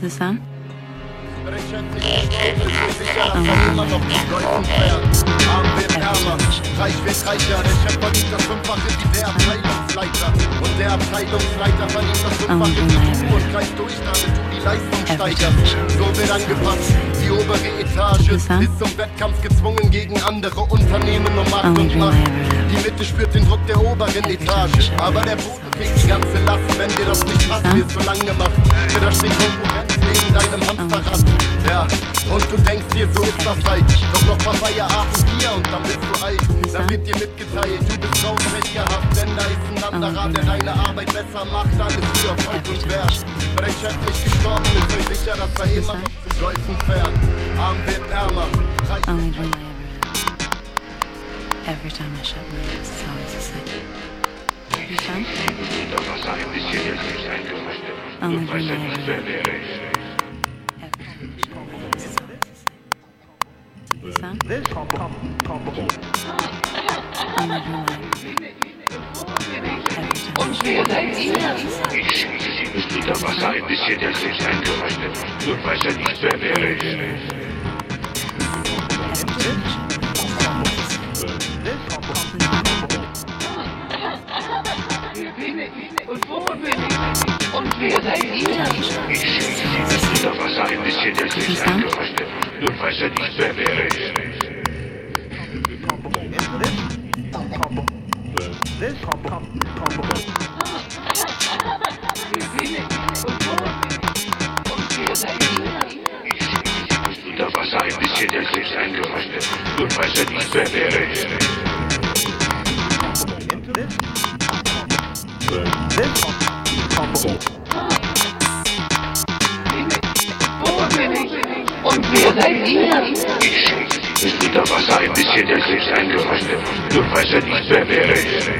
the sun? Reich wird reicher, der Chef verdient das Fünffache wie der Abteilungsleiter. Und der Abteilungsleiter verdient das Fünffache wie du und greift durch, damit du die Leistung steigerst. So wird angepasst, die obere Etage ist zum Wettkampf gezwungen gegen andere Unternehmen um Macht und Macht. Mitte spürt den Druck der oberen Etage, aber der Boden trägt die ganze Last. Wenn dir das nicht passt, wirst du lang gemacht. Für das steht Konkurrenz neben deinem Hamsterrad. Ja, und du denkst dir, so ist das halt. Doch noch paar Feierabend hier und dann bist du alt. Dann wird dir mitgeteilt, du bist raus, Pech gehabt. Denn da ist ein anderer, der deine Arbeit besser macht. Alles für Erfolg und Wert. Weil dein Chef nicht gestorben ist, bin sicher, dass er immer noch zu Golfen fährt. Arm wird ärmer, reich Every time I shut my eyes, it's always the same. Pretty fun? Only for my Every time I shut my eyes, it's always the same. Fun? This und. Ich sie ein bisschen der weiß er nicht, wer wer ist. Wäre ich. Unter Wasser ein bisschen der Krebs eingerechnet. Nun weiß er nicht, wer wäre ich. Unter Wasser ein bisschen der Krebs eingerechnet. Nun weiß er nicht, wer wäre ich. Ist unter Wasser ein bisschen der Krebs eingerechnet. Nun weiß er nicht, wer wäre ich.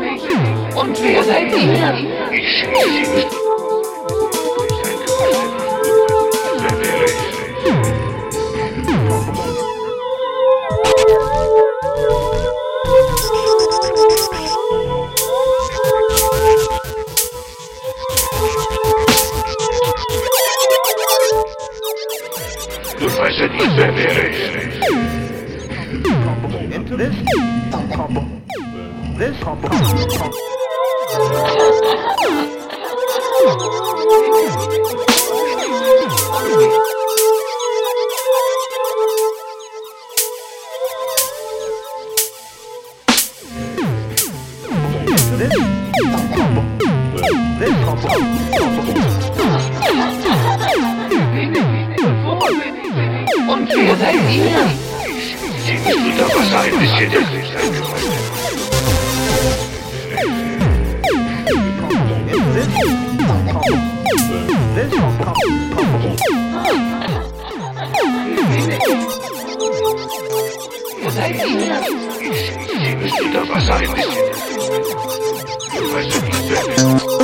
bin ich und wer seid ihr? Ich Und wer seid ihr? Sie müssen da was ein bisschen hässlich sein Wer seid ihr? Sie müssen da was ein bisschen Thank you.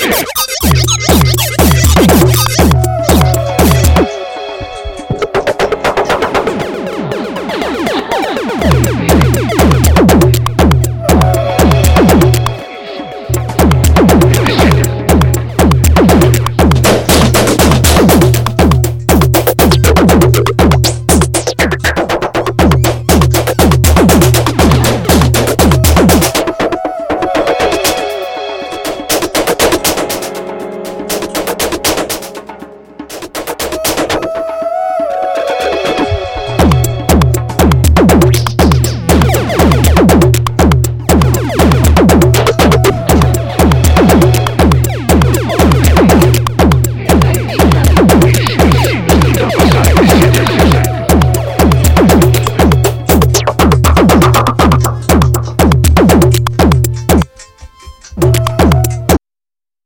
Yeah.